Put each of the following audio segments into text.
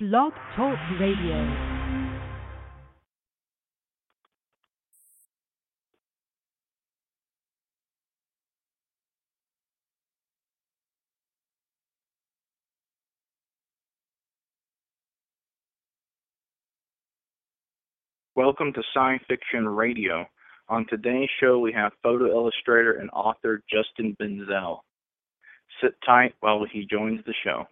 Blog Talk Radio. Welcome to Science Fiction Radio. On today's show, we have photo illustrator and author Justin Benzel. Sit tight while he joins the show.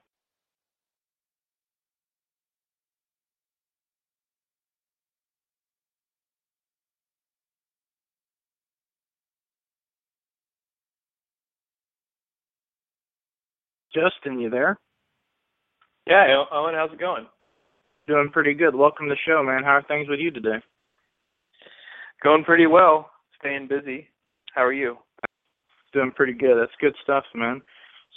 Justin, you there? Yeah, Owen, how's it going? Doing pretty good. Welcome to the show, man. How are things with you today? Going pretty well. Staying busy. How are you? Doing pretty good. That's good stuff, man.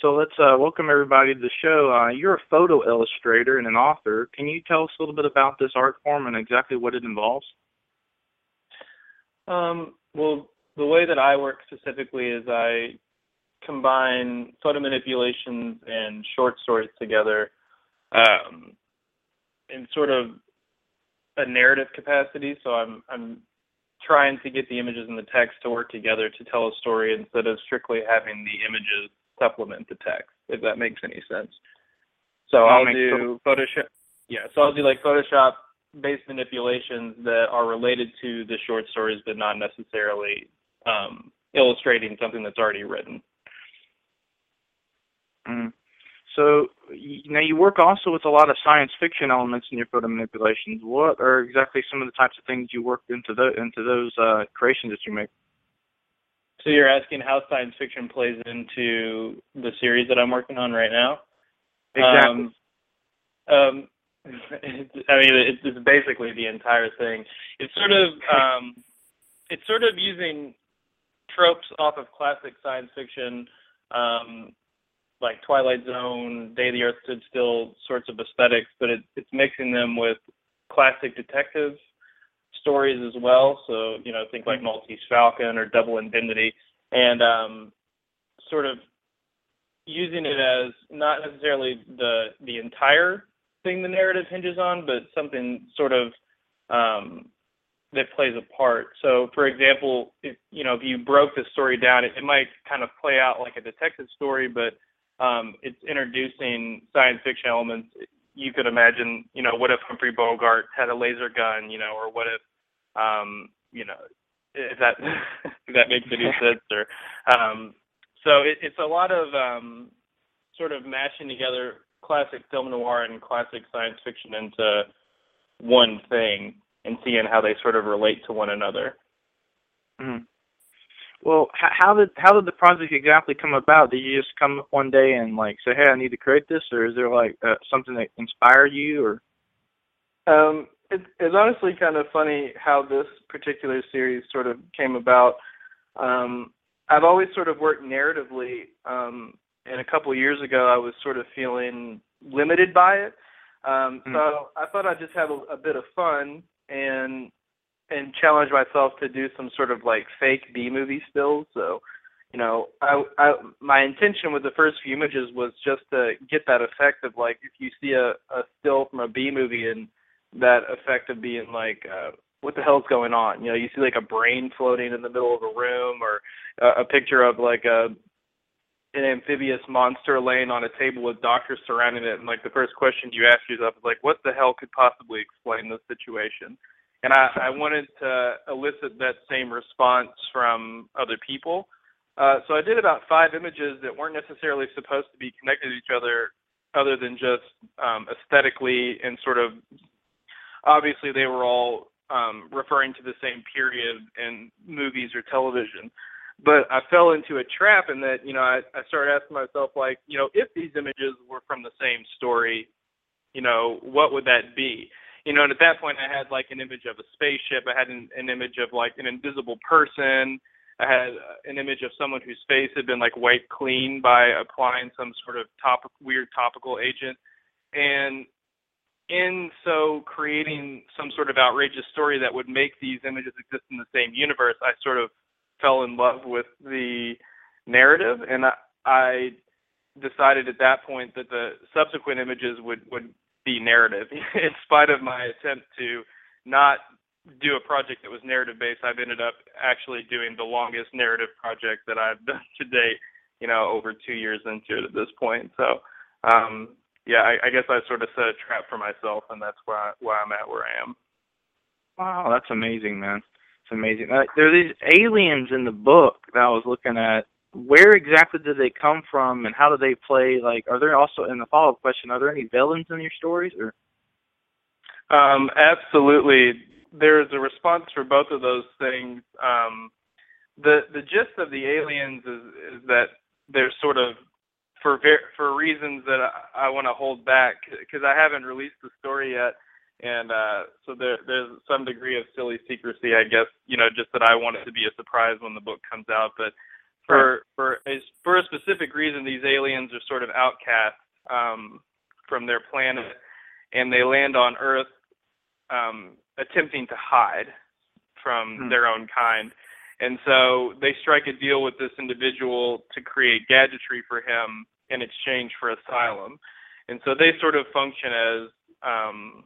So let's uh, welcome everybody to the show. Uh, you're a photo illustrator and an author. Can you tell us a little bit about this art form and exactly what it involves? Um, well, the way that I work specifically is I combine photo manipulations and short stories together um, in sort of a narrative capacity. So I'm I'm trying to get the images and the text to work together to tell a story instead of strictly having the images supplement the text, if that makes any sense. So I'll do Photoshop. Yeah, so I'll do like Photoshop based manipulations that are related to the short stories, but not necessarily um, illustrating something that's already written. Mm. So you know you work also with a lot of science fiction elements in your photo manipulations. What are exactly some of the types of things you work into the into those uh, creations that you make? So you're asking how science fiction plays into the series that I'm working on right now? Exactly. Um, um, I mean, it's, it's basically the entire thing. It's sort of um, it's sort of using tropes off of classic science fiction um, like Twilight Zone, Day the Earth Stood Still sorts of aesthetics, but it, it's mixing them with classic detective stories as well. So you know, think like. Maltese Falcon or Double Indemnity, and um, sort of using it as not necessarily the the entire thing the narrative hinges on, but something sort of um, that plays a part. So, for example, if you know if you broke the story down, it, it might kind of play out like a detective story, but it's introducing science fiction elements. You could imagine, you know, what if Humphrey Bogart had a laser gun, you know, or what if, um, you know, if that if that makes any sense, or um, so it, it's a lot of um, sort of mashing together classic film noir and classic science fiction into one thing and seeing how they sort of relate to one another. Mm-hmm. Well, how did how did the project exactly come about? Did you just come up one day and like say, "Hey, I need to create this," or is there like uh, something that inspired you, or? Um, it, it's honestly kind of funny how this particular series sort of came about. Um, I've always sort of worked narratively, um, and a couple of years ago, I was sort of feeling limited by it. Um, mm-hmm. So I thought I'd just have a, a bit of fun and and challenge myself to do some sort of like fake B movie stills. So, you know, I, I my intention with the first few images was just to get that effect of like if you see a, a still from a B movie and that effect of being like, uh, what the hell's going on? You know, you see like a brain floating in the middle of a room, or a, a picture of like a an amphibious monster laying on a table with doctors surrounding it, and like the first question you ask yourself is like, what the hell could possibly explain this situation? And I, I wanted to elicit that same response from other people. Uh, so I did about five images that weren't necessarily supposed to be connected to each other, other than just um, aesthetically and sort of. Obviously, they were all um, referring to the same period in movies or television. But I fell into a trap in that, you know, I, I started asking myself, like, you know, if these images were from the same story, you know, what would that be? You know, and at that point I had like an image of a spaceship. I had an, an image of like an invisible person. I had uh, an image of someone whose face had been like wiped clean by applying some sort of top weird topical agent. And in so creating some sort of outrageous story that would make these images exist in the same universe, I sort of fell in love with the narrative and I, I decided at that point that the subsequent images would would be narrative. In spite of my attempt to not do a project that was narrative based, I've ended up actually doing the longest narrative project that I've done to date. You know, over two years into it at this point. So, um, yeah, I, I guess I sort of set a trap for myself, and that's why I, why I'm at where I am. Wow, that's amazing, man. It's amazing. There are these aliens in the book that I was looking at. Where exactly did they come from, and how do they play? Like, are there also, in the follow-up question, are there any villains in your stories, or? Um, absolutely. There's a response for both of those things. Um, the the gist of the aliens is is that they're sort of for ver- for reasons that I, I want to hold back because I haven't released the story yet, and uh, so there there's some degree of silly secrecy, I guess. You know, just that I want it to be a surprise when the book comes out. But for for a, for a specific reason, these aliens are sort of outcast um, from their planet, and they land on Earth um, attempting to hide from hmm. their own kind. And so they strike a deal with this individual to create gadgetry for him in exchange for asylum. And so they sort of function as um,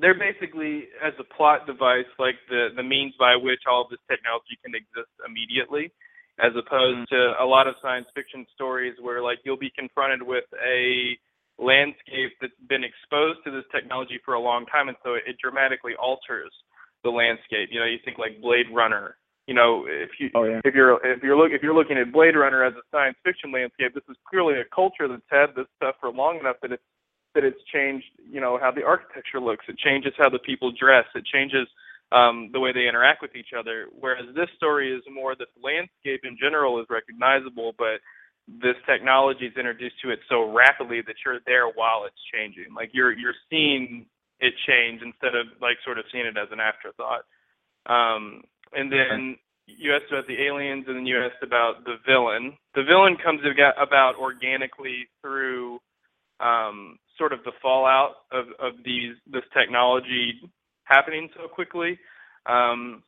they're basically as a plot device, like the the means by which all of this technology can exist immediately, as opposed mm-hmm. to a lot of science fiction stories where like you'll be confronted with a landscape that's been exposed to this technology for a long time, and so it dramatically alters the landscape. You know, you think like Blade Runner. You know, if you oh, yeah. if you're if you're look if you're looking at Blade Runner as a science fiction landscape, this is clearly a culture that's had this stuff for long enough that it's that it's changed. You know how the architecture looks. It changes how the people dress. It changes um, the way they interact with each other. Whereas this story is more that the landscape in general is recognizable, but this technology is introduced to it so rapidly that you're there while it's changing. Like you're you're seeing it change instead of like sort of seeing it as an afterthought. Um, and then you asked about the aliens, and then you asked about the villain. The villain comes about organically through um, sort of the fallout of, of these this technology happening so quickly. Um,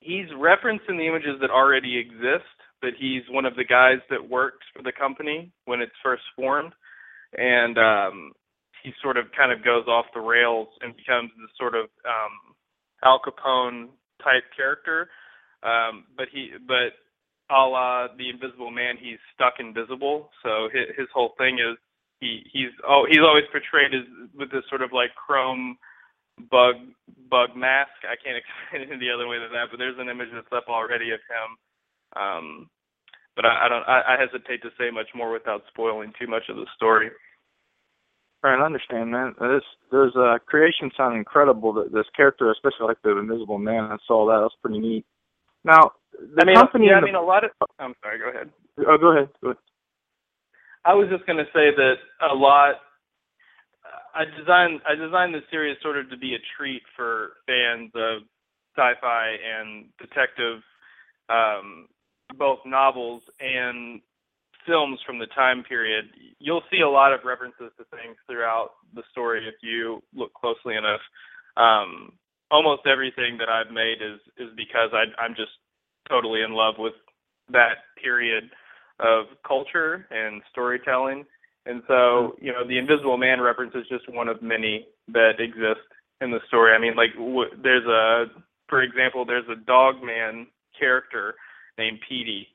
he's referenced in the images that already exist, but he's one of the guys that worked for the company when it's first formed, and um, he sort of kind of goes off the rails and becomes this sort of um, Al Capone type character. Um, but he, but a la the Invisible Man, he's stuck invisible. So his, his whole thing is he he's oh he's always portrayed as with this sort of like chrome bug bug mask. I can't explain it any other way than that. But there's an image that's up already of him um, but I, I don't. I, I hesitate to say much more without spoiling too much of the story. Right, I understand, man. This there's uh, creation sound incredible. That this character, especially like the Invisible Man, I saw that. That's pretty neat. Now, the I mean, company. Yeah, I the, mean, a lot of. I'm sorry. Go ahead. Oh, go ahead. Go ahead. I was just going to say that a lot. I designed I designed the series sort of to be a treat for fans of sci-fi and detective um, both novels and films from the time period, you'll see a lot of references to things throughout the story if you look closely enough. Um, almost everything that I've made is is because I, I'm just totally in love with that period of culture and storytelling. And so, you know, the Invisible Man reference is just one of many that exist in the story. I mean, like, w- there's a, for example, there's a dog man character named Petey.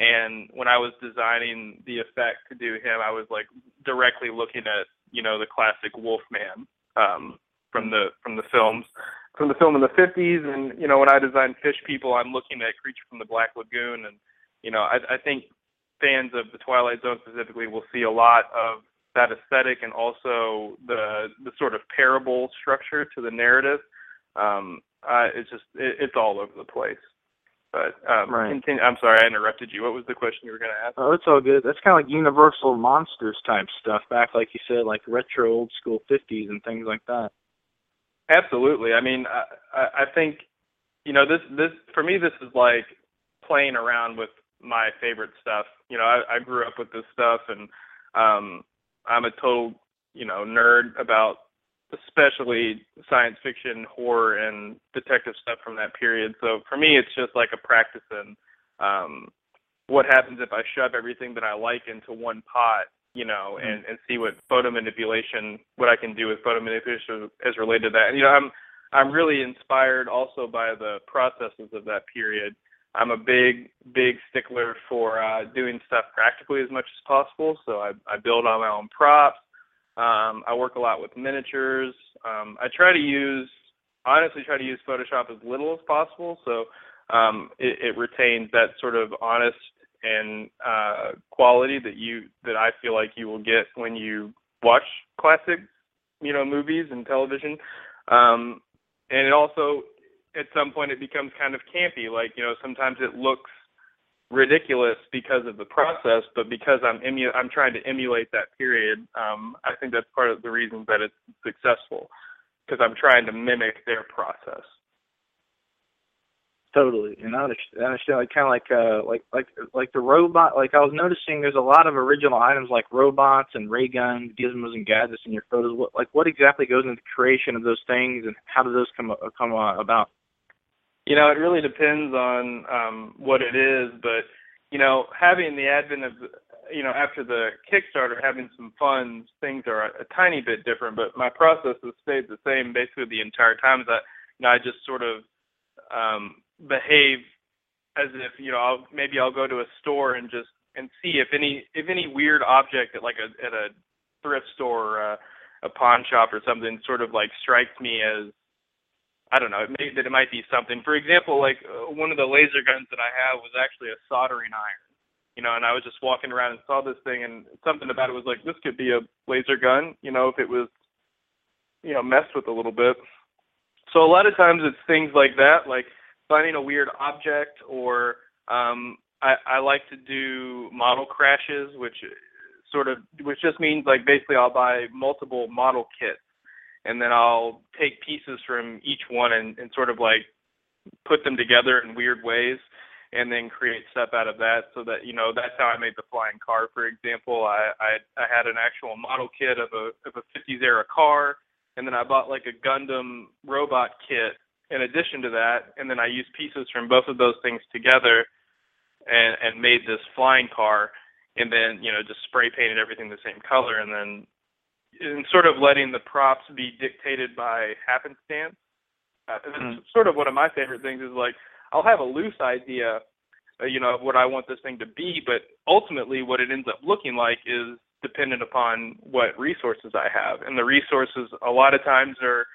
And when I was designing the effect to do him, I was like directly looking at you know the classic Wolfman um, from the from the films from the film in the 50s. And you know when I design fish people, I'm looking at Creature from the Black Lagoon, and you know I, I think fans of the Twilight Zone specifically will see a lot of that aesthetic and also the the sort of parable structure to the narrative. Um, uh, it's just it, it's all over the place. But um, right. continue. I'm sorry, I interrupted you. What was the question you were going to ask? Oh, it's all good. That's kind of like Universal monsters type stuff, back like you said, like retro old school 50s and things like that. Absolutely. I mean, I, I think you know this this for me this is like playing around with my favorite stuff. You know, I, I grew up with this stuff, and um, I'm a total you know nerd about especially science fiction, horror, and detective stuff from that period. So for me, it's just like a practice in um, what happens if I shove everything that I like into one pot you know, and and see what photo manipulation, what I can do with photo manipulation as related to that. And, you know, I'm I'm really inspired also by the processes of that period. I'm a big, big stickler for uh, doing stuff practically as much as possible. So I, I build all my own props. Um, I work a lot with miniatures. Um, I try to use, honestly, try to use Photoshop as little as possible. So um, it, it retains that sort of honest and uh, quality that you that I feel like you will get when you watch classic, you know, movies and television. Um, and it also at some point it becomes kind of campy. Like you know, sometimes it looks ridiculous because of the process, but because I'm emu- I'm trying to emulate that period. Um, I think that's part of the reason that it's successful because I'm trying to mimic their process. Totally, and I understand, I understand like kind of like uh like like like the robot. Like I was noticing, there's a lot of original items like robots and ray guns, gizmos, and gadgets in your photos. What like what exactly goes into the creation of those things, and how do those come come about? You know, it really depends on um what it is, but you know, having the advent of you know after the Kickstarter, having some funds, things are a, a tiny bit different, but my process has stayed the same basically the entire time. Is That you know, I just sort of um behave as if you know I'll, maybe I'll go to a store and just and see if any if any weird object at like a at a thrift store or a, a pawn shop or something sort of like strikes me as I don't know maybe that it might be something. For example, like uh, one of the laser guns that I have was actually a soldering iron. You know, and I was just walking around and saw this thing, and something about it was like, this could be a laser gun. You know, if it was, you know, messed with a little bit. So a lot of times it's things like that, like finding a weird object or um, I, I like to do model crashes, which sort of which just means like basically I'll buy multiple model kits and then I'll take pieces from each one and, and sort of like put them together in weird ways and then create stuff out of that so that you know that's how I made the flying car for example. I I, I had an actual model kit of a of a 50s era car and then I bought like a Gundam robot kit in addition to that, and then I used pieces from both of those things together and and made this flying car and then, you know, just spray painted everything the same color and then and sort of letting the props be dictated by happenstance. Uh, mm-hmm. Sort of one of my favorite things is like I'll have a loose idea, uh, you know, of what I want this thing to be, but ultimately what it ends up looking like is dependent upon what resources I have. And the resources a lot of times are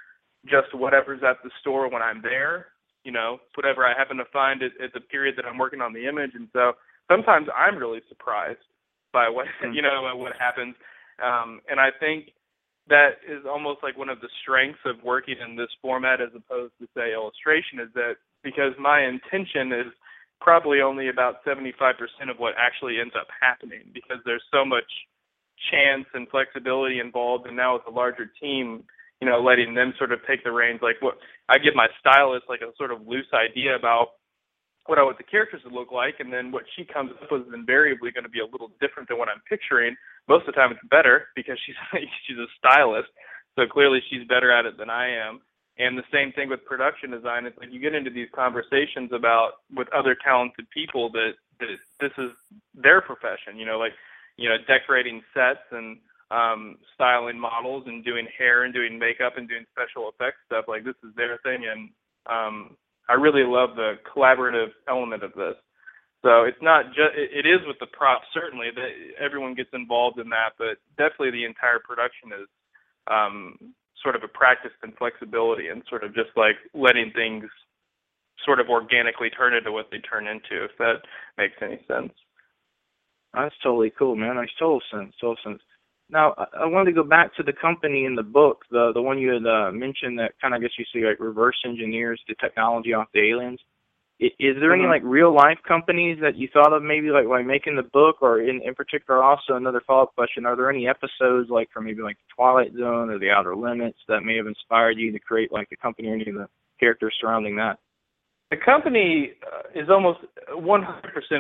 just whatever's at the store when I'm there, you know, whatever I happen to find at, at the period that I'm working on the image. And so sometimes I'm really surprised by what, mm-hmm. you know, what happens. Um, and I think that is almost like one of the strengths of working in this format as opposed to say illustration is that because my intention is probably only about 75% of what actually ends up happening because there's so much chance and flexibility involved and now with a larger team you know, letting them sort of take the reins. Like what I give my stylist like a sort of loose idea about what I want the characters to look like, and then what she comes up with is invariably going to be a little different than what I'm picturing. Most of the time, it's better because she's she's a stylist, so clearly she's better at it than I am. And the same thing with production design. It's like you get into these conversations about with other talented people that that this is their profession. You know, like you know, decorating sets and um, styling models and doing hair and doing makeup and doing special effects stuff. Like this is their thing, and um, I really love the collaborative element of this. So it's not just it is with the props certainly that everyone gets involved in that, but definitely the entire production is um, sort of a practice in flexibility and sort of just like letting things sort of organically turn into what they turn into, if that makes any sense. That's totally cool, man. Makes total sense. Total sense. Now, I wanted to go back to the company in the book, the the one you had uh, mentioned that kind of, I guess you see, like reverse engineers the technology off the aliens. Is, there any like real life companies that you thought of maybe like while making the book, or in in particular, also another follow up question: Are there any episodes like from maybe like the Twilight Zone or the Outer Limits that may have inspired you to create like the company or any of the characters surrounding that? The company uh, is almost 100%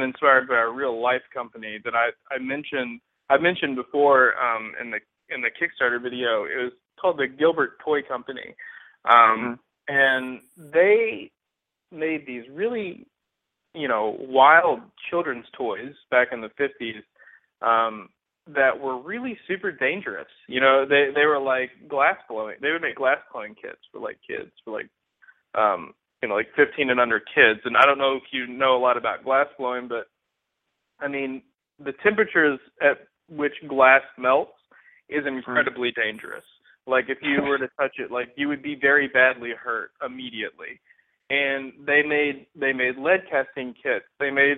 inspired by a real life company that I I mentioned I mentioned before um, in the in the Kickstarter video, it was called the Gilbert Toy Company, um, mm-hmm. and they made these really, you know, wild children's toys back in the 50s. Um, that were really super dangerous. You know, they they were like glass blowing. They would make glass blowing kits for like kids for like um you know like 15 and under kids. And I don't know if you know a lot about glass blowing, but I mean the temperatures at which glass melts is incredibly dangerous. Like if you were to touch it, like you would be very badly hurt immediately. And they made they made lead casting kits. They made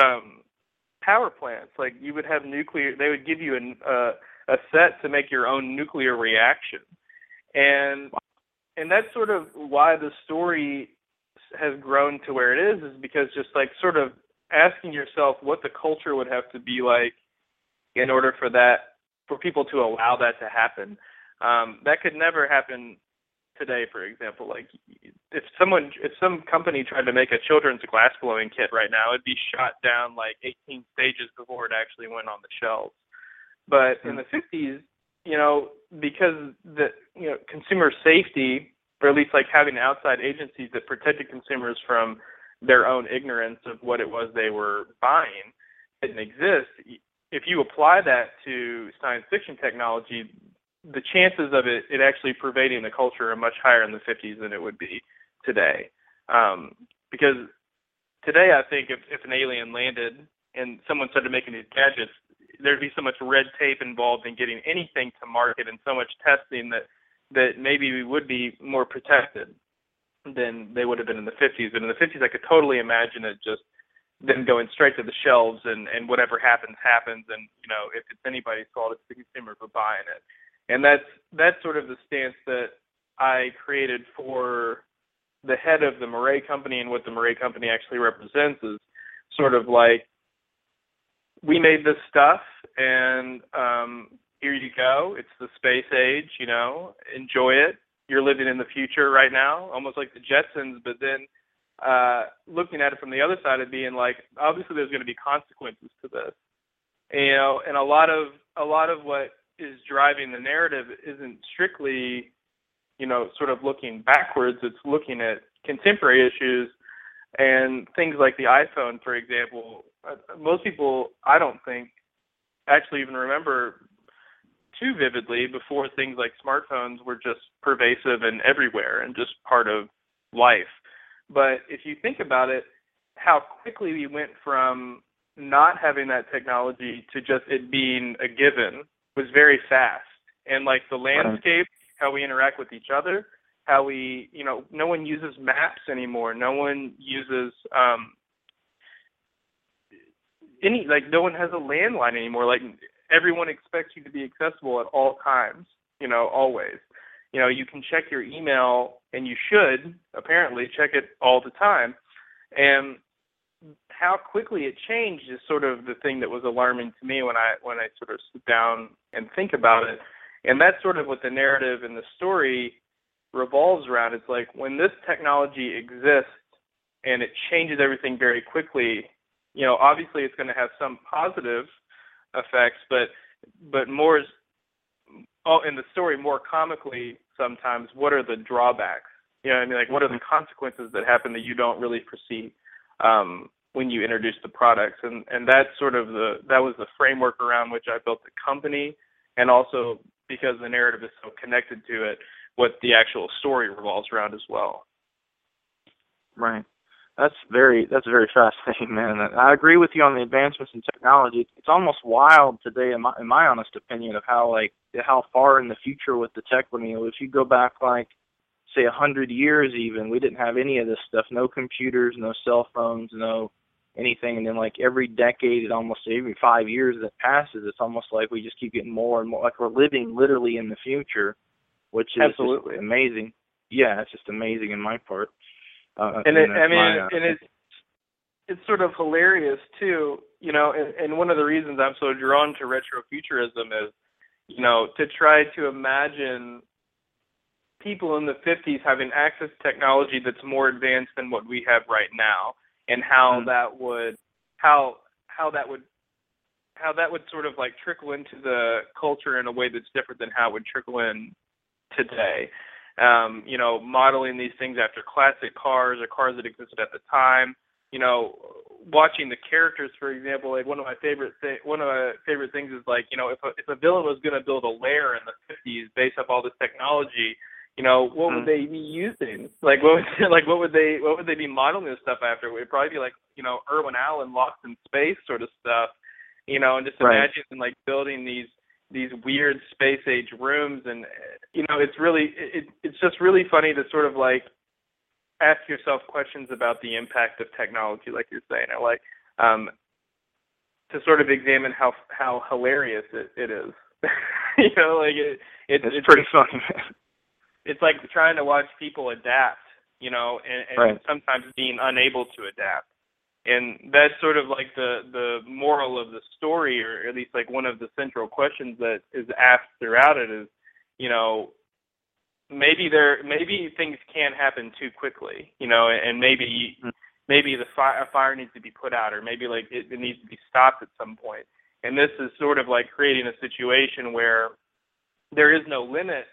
um power plants. Like you would have nuclear. They would give you an, uh, a set to make your own nuclear reaction, and and that's sort of why the story has grown to where it is. Is because just like sort of asking yourself what the culture would have to be like in order for that for people to allow that to happen. Um, that could never happen today, for example. Like if someone, if some company tried to make a children's glass blowing kit right now, it'd be shot down like 18 stages before it actually went on the shelves. But in the 50s, you know, because the you know consumer safety, or at least like having outside agencies that protected consumers from their own ignorance of what it was they were buying, didn't exist. If you apply that to science fiction technology, the chances of it it actually pervading the culture are much higher in the 50s than it would be today. Um, because today, I think if if an alien landed and someone started making these gadgets, there'd be so much red tape involved in getting anything to market and so much testing that that maybe we would be more protected than they would have been in the 50s. But in the 50s, I could totally imagine it just them going straight to the shelves and and whatever happens happens and you know if it's anybody's fault it's the consumer for buying it and that's that's sort of the stance that I created for the head of the Moray company and what the Moray company actually represents is sort of like we made this stuff and um here you go. It's the space age you know enjoy it. You're living in the future right now almost like the jetsons but then uh looking at it from the other side of being like obviously there's going to be consequences to this. You know and a lot of a lot of what is driving the narrative isn't strictly, you know, sort of looking backwards. It's looking at contemporary issues and things like the iPhone, for example. Uh, most people, I don't think, actually even remember too vividly before things like smartphones were just pervasive and everywhere and just part of life. But if you think about it, how quickly we went from not having that technology to just it being a given was very fast. And like the landscape how we interact with each other how we you know no one uses maps anymore. No one uses um any like no one has a landline anymore. Like everyone expects you to be accessible at all times you know always. You know you can check your email and you should apparently check it all the time. And how quickly it changed is sort of the thing that was alarming to me when I when I sort of sit down and think about it. And that's sort of what the narrative and the story revolves around. It's like when this technology exists and it changes everything very quickly, you know, obviously it's going to have some positive effects, but but more oh in the story more comically sometimes what are the drawbacks? You know I mean? Like what are the consequences that happen that you don't really foresee? um, when you introduce the products, and and that's sort of the that was the framework around which I built the company, and also because the narrative is so connected to it, what the actual story revolves around as well. Right. That's very that's very fascinating, man. I agree with you on the advancements in technology. It's almost wild today, in my in my honest opinion, of how like how far in the future with the tech. I mean, if you go back like say a hundred years even, we didn't have any of this stuff. No computers, no cell phones, no anything. And then like every decade, it almost every five years that passes, it's almost like we just keep getting more and more. Like we're living literally in the future, which is absolutely amazing. Yeah, it's just amazing in my part. Uh, and, it, I mean, my, uh, and it's it's sort of hilarious too. You know, and, and one of the reasons I'm so drawn to retrofuturism is, you know, to try to imagine people in the 50s having access to technology that's more advanced than what we have right now and how mm-hmm. that would how how that would how that would sort of like trickle into the culture in a way that's different than how it would trickle in today. Um, you know, modeling these things after classic cars or cars that existed at the time. You know, watching the characters, for example, like one of my favorite thi- one of my favorite things is like you know if a, if a villain was going to build a lair in the 50s based off all this technology, you know what would Mm. they be using? Like what would like what would they what would they be modeling this stuff after? It would probably be like you know Irwin Allen Lost in Space sort of stuff, you know, and just Right. imagine like building these these weird space age rooms and you know it's really it, it's just really funny to sort of like ask yourself questions about the impact of technology like you're saying or like um to sort of examine how how hilarious it, it is you know like it, it It's it's pretty funny. It's like trying to watch people adapt you know and, and Right. sometimes being unable to adapt and that's sort of like the the moral of the story or at least like one of the central questions that is asked throughout it is you know maybe there maybe things can't happen too quickly you know and maybe Mhm. maybe the fire a fire needs to be put out or maybe like it, it needs to be stopped at some point and this is sort of like creating a situation where there is no limit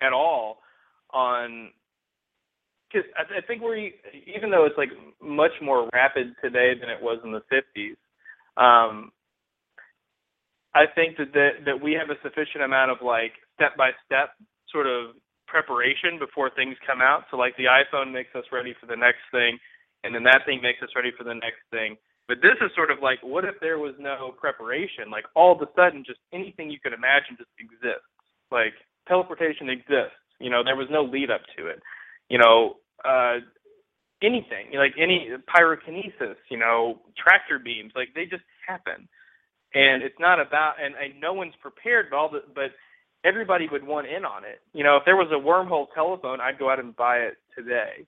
at all on because I, I think we're even though it's like much more rapid today than it was in the 50s. Um, I think that, that that we have a sufficient amount of like step by step sort of preparation before things come out. So like the iPhone makes us ready for the next thing, and then that thing makes us ready for the next thing. But this is sort of like, what if there was no preparation? Like all of a sudden, just anything you could imagine just exists. Like teleportation exists. You know, there was no lead up to it. You know, uh, anything like any pyrokinesis. You know, tractor beams. Like they just happen, and it's not about. And, and no one's prepared. But all the but everybody would want in on it. You know, if there was a wormhole telephone, I'd go out and buy it today,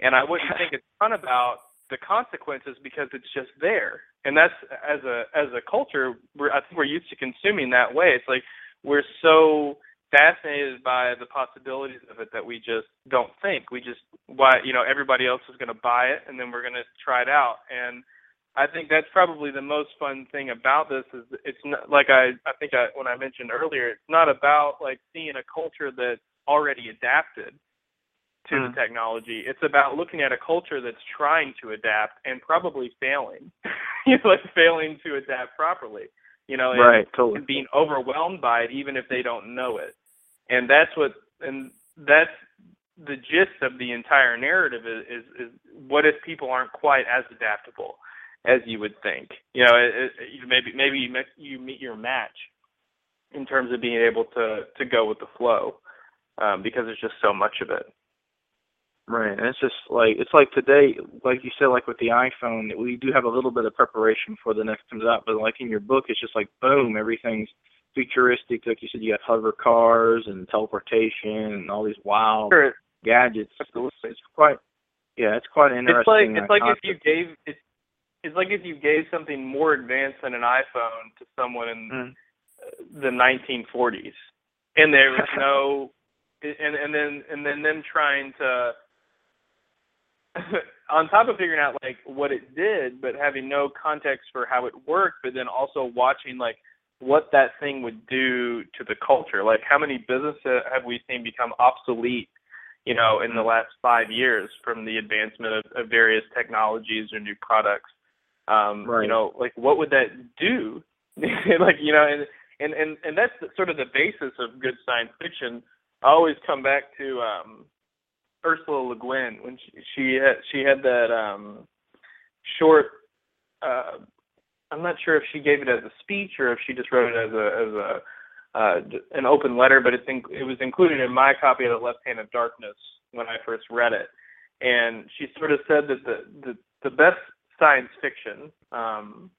and I wouldn't think a ton about the consequences because it's just there. And that's as a as a culture, we're I think we're used to consuming that way. It's like we're so fascinated by the possibilities of it that we just don't think. We just why you know everybody else is going to buy it and then we're going to try it out. And I think that's probably the most fun thing about this is it's not like I I think I when I mentioned earlier, it's not about like seeing a culture that's already adapted to Mm. the technology. It's about looking at a culture that's trying to adapt and probably failing. you know, like failing to adapt properly. You know, and, right, totally. and being overwhelmed by it even if they don't know it. And that's what and that's the gist of the entire narrative is is, is what if people aren't quite as adaptable as you would think. You know, it, it, maybe maybe you met, you meet your match in terms of being able to to go with the flow um, because there's just so much of it. Right, and it's just like it's like today, like you said, like with the iPhone, we do have a little bit of preparation for the next comes out, but like in your book, it's just like boom, everything's futuristic. Like you said, you got hover cars and teleportation and all these wild Sure, gadgets. Absolutely. It's quite, yeah, it's quite interesting. It's like uh, it's like if you gave it's it's like if you gave something more advanced than an iPhone to someone in Mm. the 1940s, and there was no, and and then and then them trying to, on top of figuring out like what it did, but having no context for how it worked, but then also watching like what that thing would do to the culture. Like how many businesses have we seen become obsolete, you know, in the last five years from the advancement of, of various technologies or new products? Um, Right. You know, like what would that do? like you know, and and and and that's sort of the basis of good science fiction. I always come back to um Ursula Le Guin when she she had, she had that um short. Uh, I'm not sure if she gave it as a speech or if she just wrote it as a as a uh, an open letter, but it's in, it was included in my copy of The Left Hand of Darkness when I first read it, and she sort of said that the the, the best science fiction um,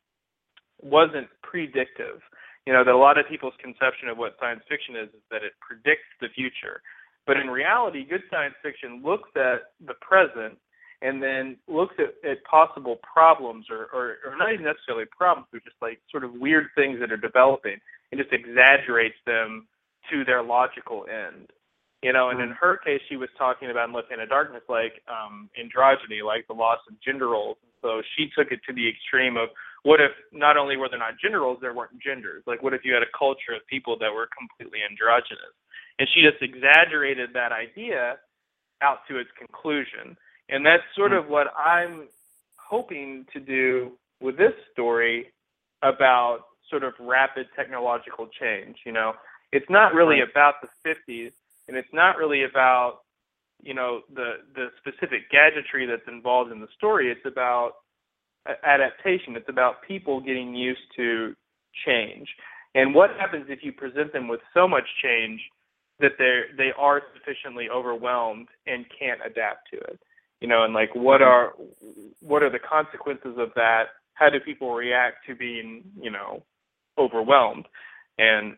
wasn't predictive. You know that a lot of people's conception of what science fiction is is that it predicts the future, but in reality, good science fiction looks at the present and then looks at, at possible problems or, or, or not even necessarily problems, but just like sort of weird things that are developing and just exaggerates them to their logical end. You know, and in her case, she was talking about in Left Hand of Darkness, like um, androgyny, like the loss of gender roles. So she took it to the extreme of what if not only were there not gender roles, there weren't genders? Like, what if you had a culture of people that were completely androgynous? And she just exaggerated that idea out to its conclusion. And that's sort hmm. of what I'm hoping to do with this story about sort of rapid technological change. You know, it's not really about the 50s, and it's not really about you know the the specific gadgetry that's involved in the story. It's about adaptation. It's about people getting used to change. And what happens if you present them with so much change that they they are sufficiently overwhelmed and can't adapt to it? You know, and like what mm-hmm. are what are the consequences of that? How do people react to being, you know, overwhelmed? And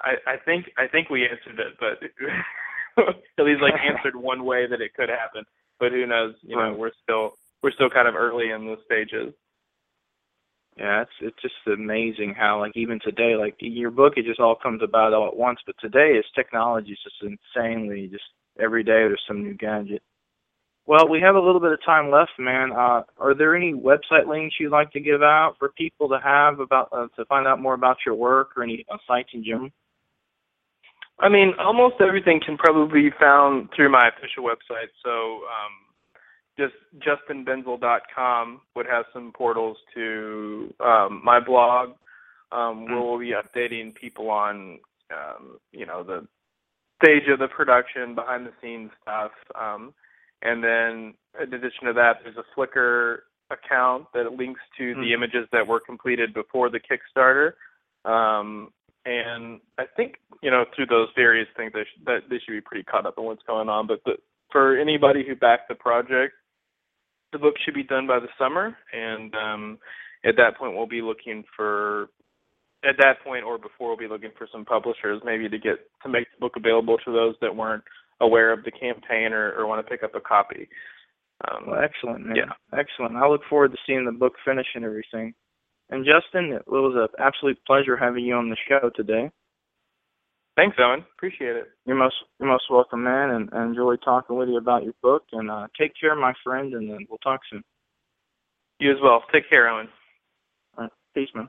I, I think I think we answered it, but at least like answered one way that it could happen. But who knows? You know, we're still we're still kind of early in the stages. Yeah, it's it's just amazing how like even today, like your book, it just all comes about all at once. But today, is technology is just insanely just every day there's some new gadget. Well, we have a little bit of time left, man. Uh, are there any website links you'd like to give out for people to have about uh, to find out more about your work or any uh, sites in general? I mean, almost everything can probably be found through my official website. So um, just justinbenzel.com would have some portals to um, my blog, um, where we'll be updating people on, um, you know, the stage of the production, behind the scenes stuff. Um, and then in addition to that, there's a Flickr account that links to the Mhm. images that were completed before the Kickstarter. Um, and I think you know through those various things they sh- that they should be pretty caught up in what's going on. But the, for anybody who backed the project, the book should be done by the summer, and um, at that point we'll be looking for at that point or before we'll be looking for some publishers maybe to get to make the book available to those that weren't aware of the campaign or, or want to pick up a copy. Um, Well, excellent, man. Yeah. Excellent. I look forward to seeing the book finish and everything. And Justin, it was an absolute pleasure having you on the show today. thanks, Owen. Appreciate it. You're most you're most welcome, man, and I enjoyed talking with you about your book. And uh, take care, my friend, and then we'll talk soon. You as well. Take care, Owen. All right. Peace, man.